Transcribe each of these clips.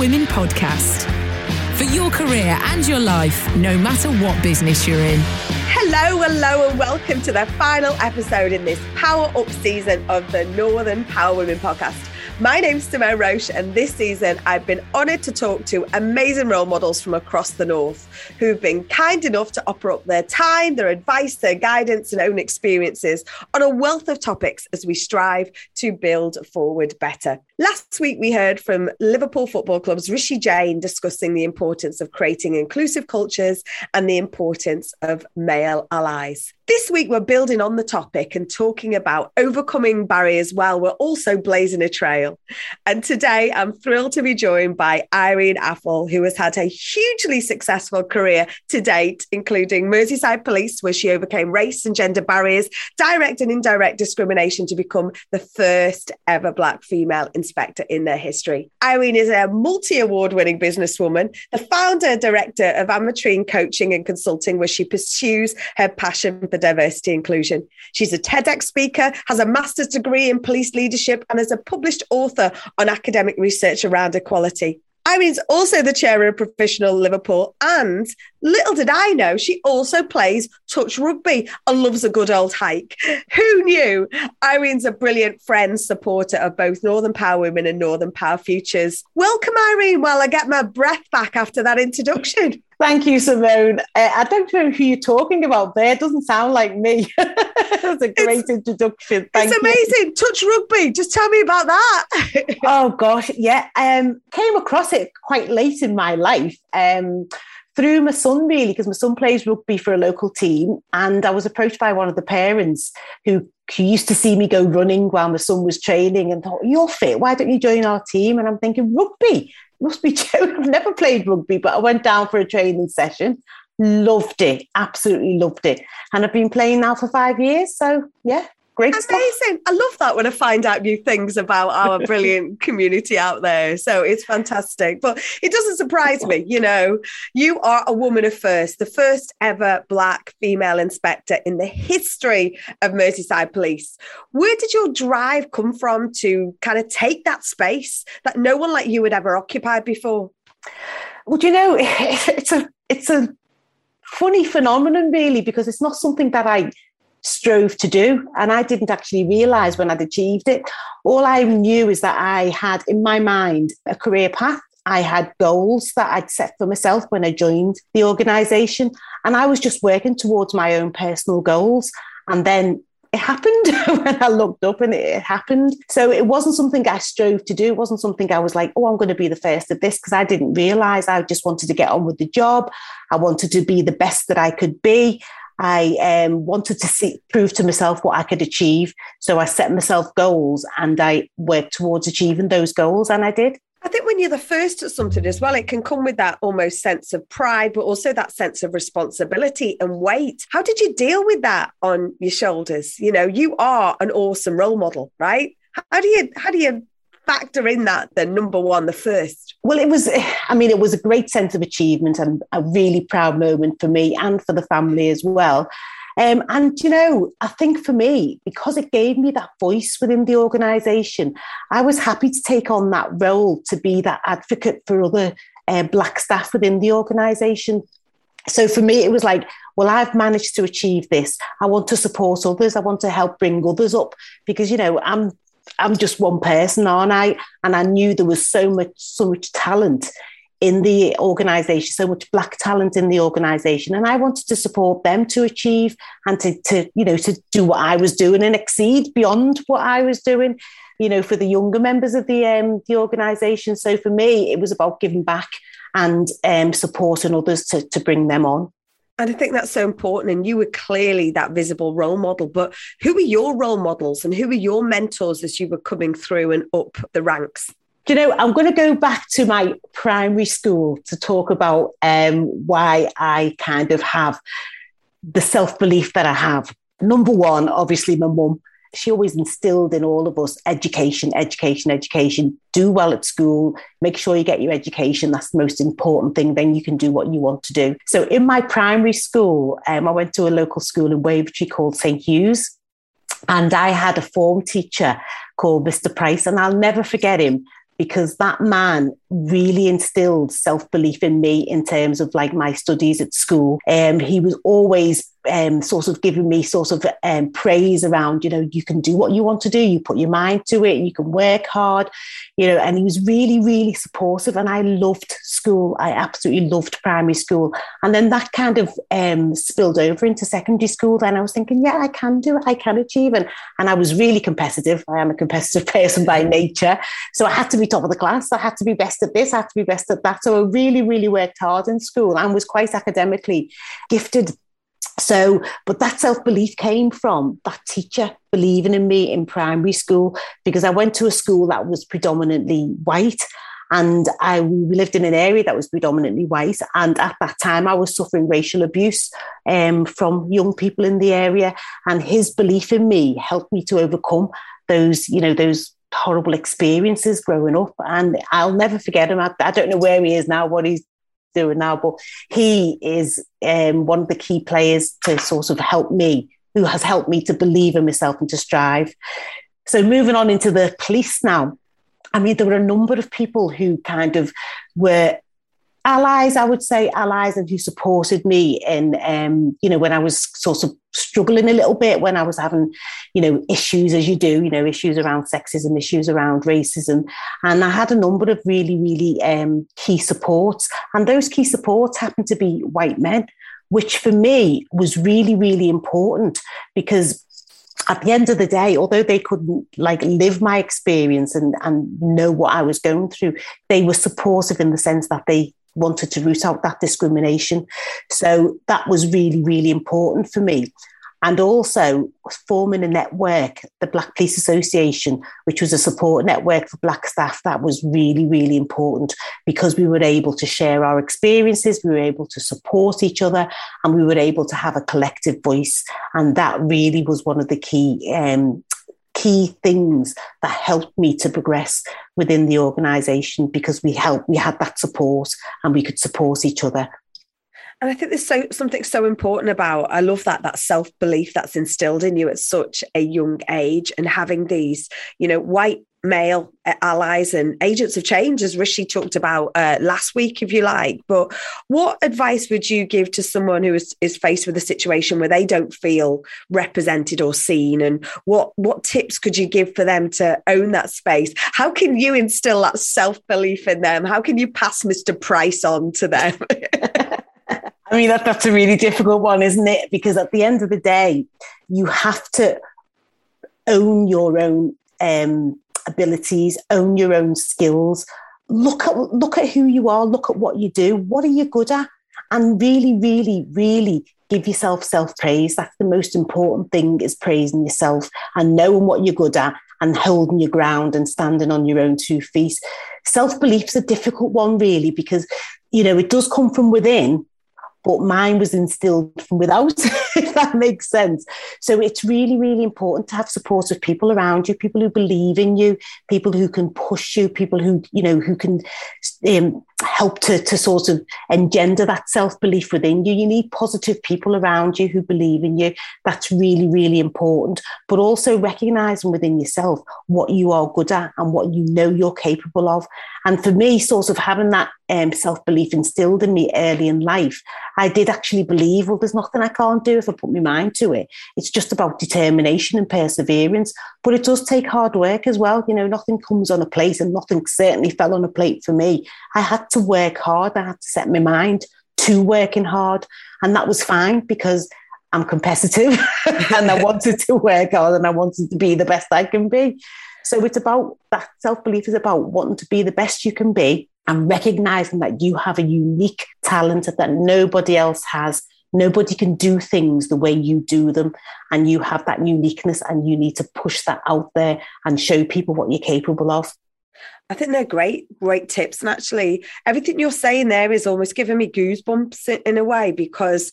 Women Podcast. For your career and your life, no matter what business you're in. Hello, hello, and welcome to the final episode in this Power Up season of the Northern Power Women podcast. My name's Simone Roche, and this season I've been honoured to talk to amazing role models from across the North who've been kind enough to offer up their time, their advice, their guidance, and own experiences on a wealth of topics as we strive to build forward better. Last week, we heard from Liverpool Football Club's Rishi Jain discussing the importance of creating inclusive cultures and the importance of male allies. This week, we're building on the topic and talking about overcoming barriers while we're also blazing a trail. And today, I'm thrilled to be joined by Irene Afful, who has had a hugely successful career to date, including Merseyside Police, where she overcame race and gender barriers, direct and indirect discrimination to become the first ever Black female inspector in their history. Irene is a multi award winning businesswoman, the founder director of Ametrine Coaching and Consulting, where she pursues her passion for diversity and inclusion. She's a TEDx speaker, has a master's degree in police leadership, and is a published author on academic research around equality. Irene's also the chair of Professional Liverpool, and little did I know, she also plays touch rugby and loves a good old hike. Who knew? Irene's a brilliant friend, supporter of both Northern Power Women and Northern Power Futures. Welcome, Irene, while I get my breath back after that introduction. Thank you, Simone. Uh, I don't know who you're talking about there. It doesn't sound like me. That's a great introduction. Thank it's you. amazing. Touch rugby. Just tell me about that. Oh gosh, yeah. Um, came across it quite late in my life. Um, through my son, really, because my son plays rugby for a local team, and I was approached by one of the parents who, who used to see me go running while my son was training, and thought, "You're fit. Why don't you join our team?" And I'm thinking, rugby must be joking. I've never played rugby, but I went down for a training session. Loved it, absolutely loved it, and I've been playing now for five years. So yeah, great stuff. Amazing. I love that when I find out new things about our brilliant community out there. So it's fantastic. But it doesn't surprise me. You know, you are a woman of first, the first ever Black female inspector in the history of Merseyside Police. Where did your drive come from to kind of take that space that no one like you had ever occupied before? Well, do you know, it's a it's a funny phenomenon, really, because it's not something that I strove to do, and I didn't actually realize when I'd achieved it. All I knew is that I had in my mind a career path. I had goals that I'd set for myself when I joined the organization, and I was just working towards my own personal goals. And then it happened when I looked up and it happened. So it wasn't something I strove to do. It wasn't something I was like, oh, I'm going to be the first at this because I didn't realize. I just wanted to get on with the job. I wanted to be the best that I could be. I um, wanted to see, prove to myself what I could achieve. So I set myself goals and I worked towards achieving those goals, and I did. I think when you're the first at something as well, it can come with that almost sense of pride, but also that sense of responsibility and weight. How did you deal with that on your shoulders? You know, you are an awesome role model, right? How do you how do you factor in that the number one, the first? Well, it was, I mean, it was a great sense of achievement and a really proud moment for me and for the family as well. Um, and, you know, I think for me, because it gave me that voice within the organisation, I was happy to take on that role to be that advocate for other uh, Black staff within the organisation. So for me, it was like, well, I've managed to achieve this. I want to support others. I want to help bring others up because, you know, I'm I'm just one person, aren't I? And I knew there was so much, so much talent in the organization, so much black talent in the organization. And I wanted to support them to achieve and to, to, you know, to do what I was doing and exceed beyond what I was doing, you know, for the younger members of the um, the organization. So for me, it was about giving back and um, supporting others to, to bring them on. And I think that's so important. And you were clearly that visible role model. But who were your role models and who were your mentors as you were coming through and up the ranks? Do you know, I'm going to go back to my primary school to talk about um, why I kind of have the self belief that I have. Number one, obviously, my mum. She always instilled in all of us education, education, education. Do well at school. Make sure you get your education. That's the most important thing. Then you can do what you want to do. So, in my primary school, um, I went to a local school in Wavertree called St. Hugh's. And I had a form teacher called Mr. Price, and I'll never forget him because that man really instilled self belief in me in terms of like my studies at school. Um, he was always um, sort of giving me sort of um, praise around, you know, you can do what you want to do, you put your mind to it, you can work hard, you know, and he was really, really supportive. And I loved school. I absolutely loved primary school. And then that kind of um, spilled over into secondary school. Then I was thinking, yeah, I can do it, I can achieve it. And I was really competitive. I am a competitive person by nature. So I had to be top of the class. I had to be best at this, I had to be best at that. So I really, really worked hard in school and was quite academically gifted. So, but that self belief came from that teacher believing in me in primary school because I went to a school that was predominantly white. And I we lived in an area that was predominantly white, and at that time I was suffering racial abuse um, from young people in the area. And his belief in me helped me to overcome those, you know, those horrible experiences growing up. And I'll never forget him. I, I don't know where he is now, what he's doing now, but he is um, one of the key players to sort of help me, who has helped me to believe in myself and to strive. So moving on into the police now. I mean, there were a number of people who kind of were allies, I would say, allies, and who supported me in, um, you know, when I was sort of struggling a little bit, when I was having, you know, issues as you do, you know, issues around sexism, issues around racism. And I had a number of really, really um, key supports. And those key supports happened to be white men, which for me was really, really important because at the end of the day, although they couldn't like live my experience and, and know what I was going through, they were supportive in the sense that they wanted to root out that discrimination. So that was really, really important for me. And also forming a network, the Black Police Association, which was a support network for Black staff, that was really, really important because we were able to share our experiences, we were able to support each other, and we were able to have a collective voice. And that really was one of the key um, key things that helped me to progress within the organization because we helped we had that support and we could support each other. And I think there's so something so important about I love that that self belief that's instilled in you at such a young age and having these you know white male allies and agents of change as Rishi talked about uh, last week if you like. But what advice would you give to someone who is, is faced with a situation where they don't feel represented or seen? And what what tips could you give for them to own that space? How can you instill that self belief in them? How can you pass Mr Price on to them? I mean, that, that's a really difficult one, isn't it? Because at the end of the day, you have to own your own um, abilities, own your own skills. Look at look at who you are. Look at what you do. What are you good at? And really, really, really give yourself self praise. That's the most important thing: is praising yourself and knowing what you're good at and holding your ground and standing on your own two feet. Self belief's a difficult one, really, because you know it does come from within, but mine was instilled from without, if that makes sense. So it's really, really important to have supportive people around you, people who believe in you, people who can push you, people who, you know, who can um, help to, to sort of engender that self belief within you. You need positive people around you who believe in you. That's really, really important. But also recognizing within yourself what you are good at and what you know you're capable of. And for me, sort of having that um, self belief instilled in me early in life, I did actually believe, well, there's nothing I can't do if I put my mind to it. It's just about determination and perseverance. But it does take hard work as well. You know, nothing comes on a plate, and nothing certainly fell on a plate for me. I had to work hard. I had to set my mind to working hard. And that was fine because I'm competitive and I wanted to work hard and I wanted to be the best I can be. So it's about that self belief is about wanting to be the best you can be and recognizing that you have a unique talent that nobody else has Nobody can do things the way you do them. And you have that uniqueness and you need to push that out there and show people what you're capable of. I think they're great, great tips. And actually, everything you're saying there is almost giving me goosebumps in, a way because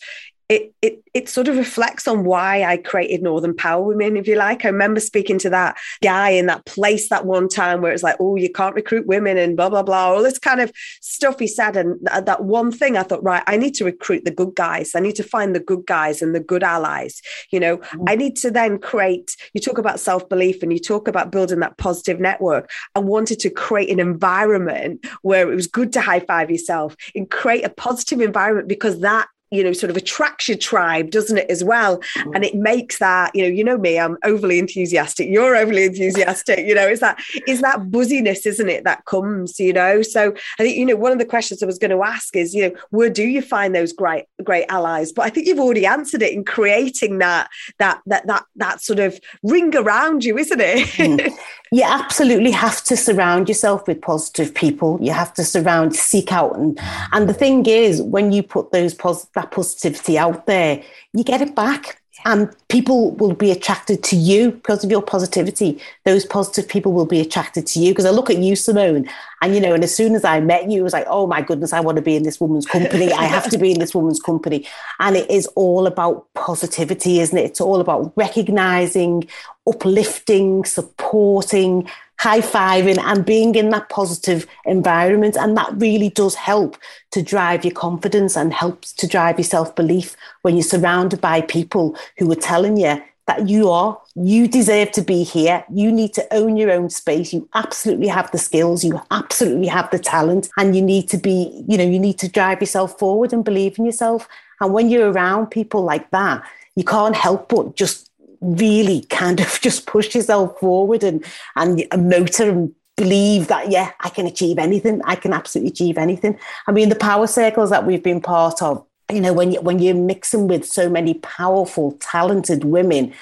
it, it it sort of reflects on why I created Northern Power Women, if you like. I remember speaking to that guy in that place that one time where it's like, oh, you can't recruit women and blah blah blah, all this kind of stuff he said. And th- that one thing, I thought, right, I need to recruit the good guys. I need to find the good guys and the good allies. You know, mm-hmm. I need to then create. You talk about self belief and you talk about building that positive network. I wanted to create an environment where it was good to high five yourself and create a positive environment because that you know sort of attracts your tribe doesn't it as well? Mm. And it makes that you know you know me i'm overly enthusiastic you're overly enthusiastic you know it's that is that buzziness isn't it that comes you know? So i think you know one of the questions i was going to ask is you know where do you find those great great allies? But i think you've already answered it in creating that that that that that sort of ring around you isn't it hmm. you absolutely have to surround yourself with positive people. You have to surround seek out and and the thing is when you put those pos- that positivity out there you get it back. And people will be attracted to you because of your positivity. Those positive people will be attracted to you. Because i look at you simone and you know and as soon as i met you it was like oh my goodness i want to be in this woman's company. I have to be in this woman's company. And it is all about positivity isn't it? It's all about recognizing uplifting supporting high fiving and being in that positive environment. And that really does help to drive your confidence and helps to drive your self belief when you're surrounded by people who are telling you that you are, you deserve to be here. You need to own your own space. You absolutely have the skills, you absolutely have the talent, and you need to be, you know, you need to drive yourself forward and believe in yourself. And when you're around people like that, you can't help but just really kind of just push yourself forward and and a motor and believe that yeah i can achieve anything. I can absolutely achieve anything. I mean the power circles that we've been part of you know when you when you're mixing with so many powerful talented women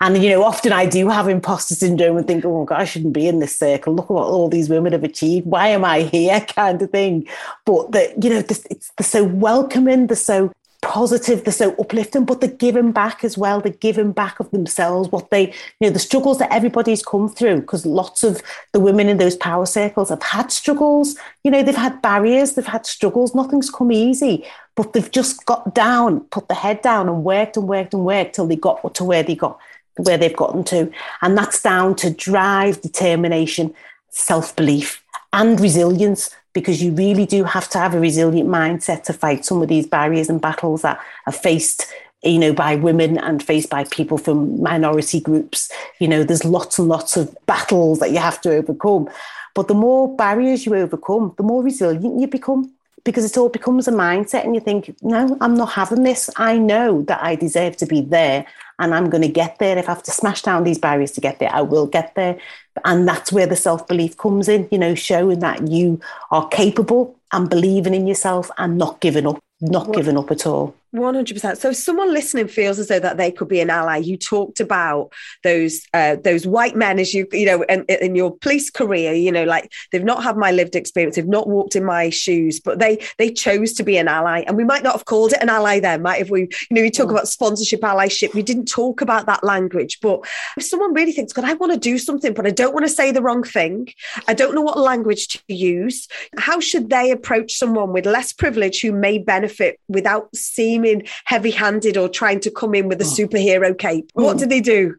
and you know often i do have imposter syndrome and think oh god i shouldn't be in this circle. Look at what all these women have achieved. Why am i here? kind of thing. But that you know this, it's they're so welcoming they're so positive, they're so uplifting, but they're giving back as well. They're giving back of themselves, what they, you know, the struggles that everybody's come through, because lots of the women in those power circles have had struggles. You know, they've had barriers, they've had struggles, nothing's come easy, but they've just got down, put the head down and worked and worked and worked till they got to where they got, where they've gotten to. And that's down to drive, determination, self belief, and resilience because you really do have to have a resilient mindset to fight some of these barriers and battles that are faced you know by women and faced by people from minority groups. You know there's lots and lots of battles that you have to overcome. But the more barriers you overcome the more resilient you become because it all becomes a mindset and you think no i'm not having this. I know that i deserve to be there and i'm going to get there. If i have to smash down these barriers to get there i will get there. And that's where the self-belief comes in you know showing that you are capable and believing in yourself and not giving up not Well- giving up at all One hundred percent. So, if someone listening feels as though that they could be an ally, you talked about those uh, those white men as you you know in, in your police career. You know, like they've not had my lived experience, they've not walked in my shoes, but they they chose to be an ally, and we might not have called it an ally then, might have we? You know, you talk about sponsorship allyship. We didn't talk about that language, but if someone really thinks, God, I want to do something, but I don't want to say the wrong thing, I don't know what language to use. How should they approach someone with less privilege who may benefit without seeming heavy handed or trying to come in with a superhero cape? What do they do?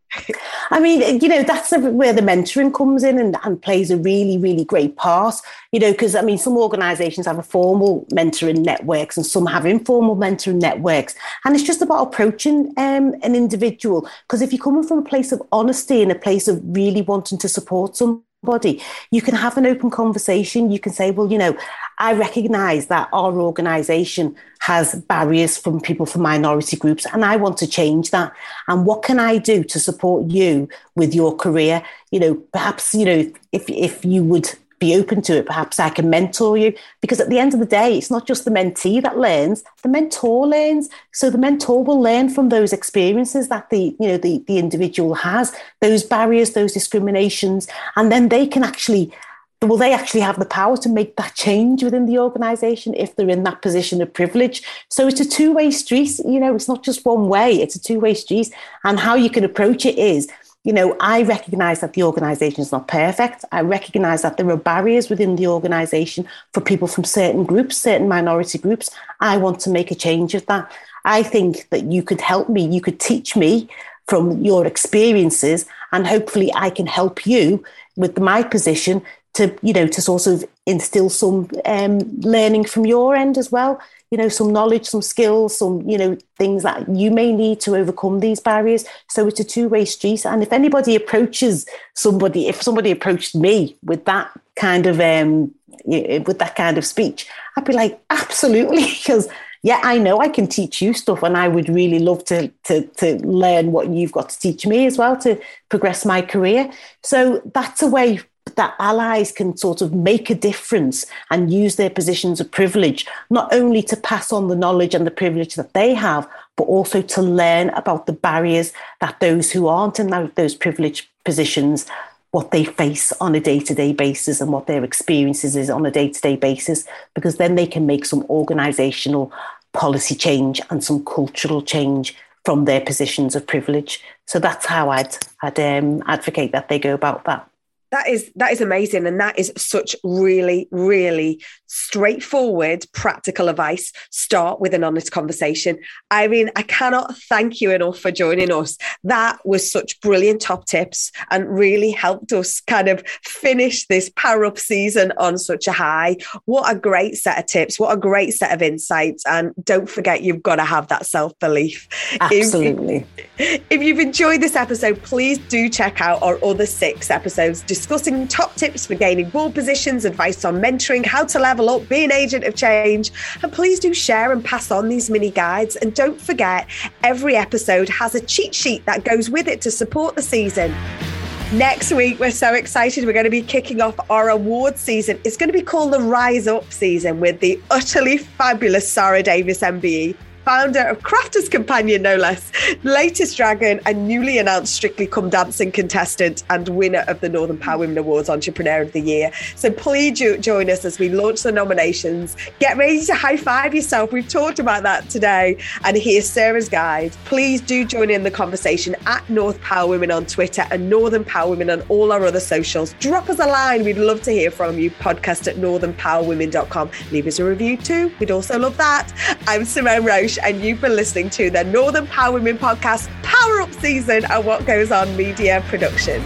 I mean, you know, that's where the mentoring comes in and, and plays a really, really great part. You know, because I mean, some organisations have a formal mentoring networks and some have informal mentoring networks, and it's just about approaching um, an individual. Because if you're coming from a place of honesty and a place of really wanting to support somebody, you can have an open conversation. You can say, well, you know, I recognise that our organisation has barriers from people from minority groups, and I want to change that. And what can I do to support you with your career? You know, perhaps you know if if you would be open to it, perhaps I can mentor you. Because at the end of the day, it's not just the mentee that learns; the mentor learns. So the mentor will learn from those experiences that the you know the the individual has, those barriers, those discriminations, and then they can actually will they actually have the power to make that change within the organization if they're in that position of privilege? So it's a two way street. You know, it's not just one way, it's a two way street. And how you can approach it is, you know, I recognize that the organization is not perfect. I recognize that there are barriers within the organization for people from certain groups, certain minority groups. I want to make a change of that. I think that you could help me, you could teach me from your experiences, and hopefully I can help you with my position to you know to sort of instill some um, learning from your end as well. You know some knowledge some skills some you know things that you may need to overcome these barriers. So it's a two-way street. And if anybody approaches somebody if somebody approached me with that kind of um with that kind of speech i'd be like absolutely because yeah, I know I can teach you stuff, and I would really love to, to, to learn what you've got to teach me as well to progress my career. So that's a way that allies can sort of make a difference and use their positions of privilege, not only to pass on the knowledge and the privilege that they have, but also to learn about the barriers that those who aren't in those privileged positions what they face on a day-to-day basis and what their experiences is on a day-to-day basis because then they can make some organizational policy change and some cultural change from their positions of privilege. So that's how i'd i'd um, advocate that they go about that that is that is amazing. And that is such really really straightforward practical advice. Start with an honest conversation. I mean i cannot thank you enough for joining us. That was such brilliant top tips and really helped us kind of finish this power up season on such a high. What a great set of tips. What a great set of insights. And don't forget you've got to have that self-belief. Absolutely. if, if you've enjoyed this episode please do check out our other six episodes discussing top tips for gaining board positions, advice on mentoring, how to level up, be an agent of change. And please do share and pass on these mini guides. And don't forget, every episode has a cheat sheet that goes with it to support the season. Next week, we're so excited. We're going to be kicking off our award season. It's going to be called the Rise Up season with the utterly fabulous Sara Davies MBE founder of Crafters Companion, no less, latest dragon and newly announced Strictly Come Dancing contestant and winner of the Northern Power Women Awards Entrepreneur of the Year. So please join us as we launch the nominations. Get ready to high five yourself. We've talked about that today. And here's Sara's guide. Please do join in the conversation at North Power Women on Twitter and Northern Power Women on all our other socials. Drop us a line. We'd love to hear from you. Podcast at northernpowerwomen.com. Leave us a review too. We'd also love that. I'm Simone Roche and you've been listening to the Northern Power Women podcast, Power Up Season, and What Goes On Media Production.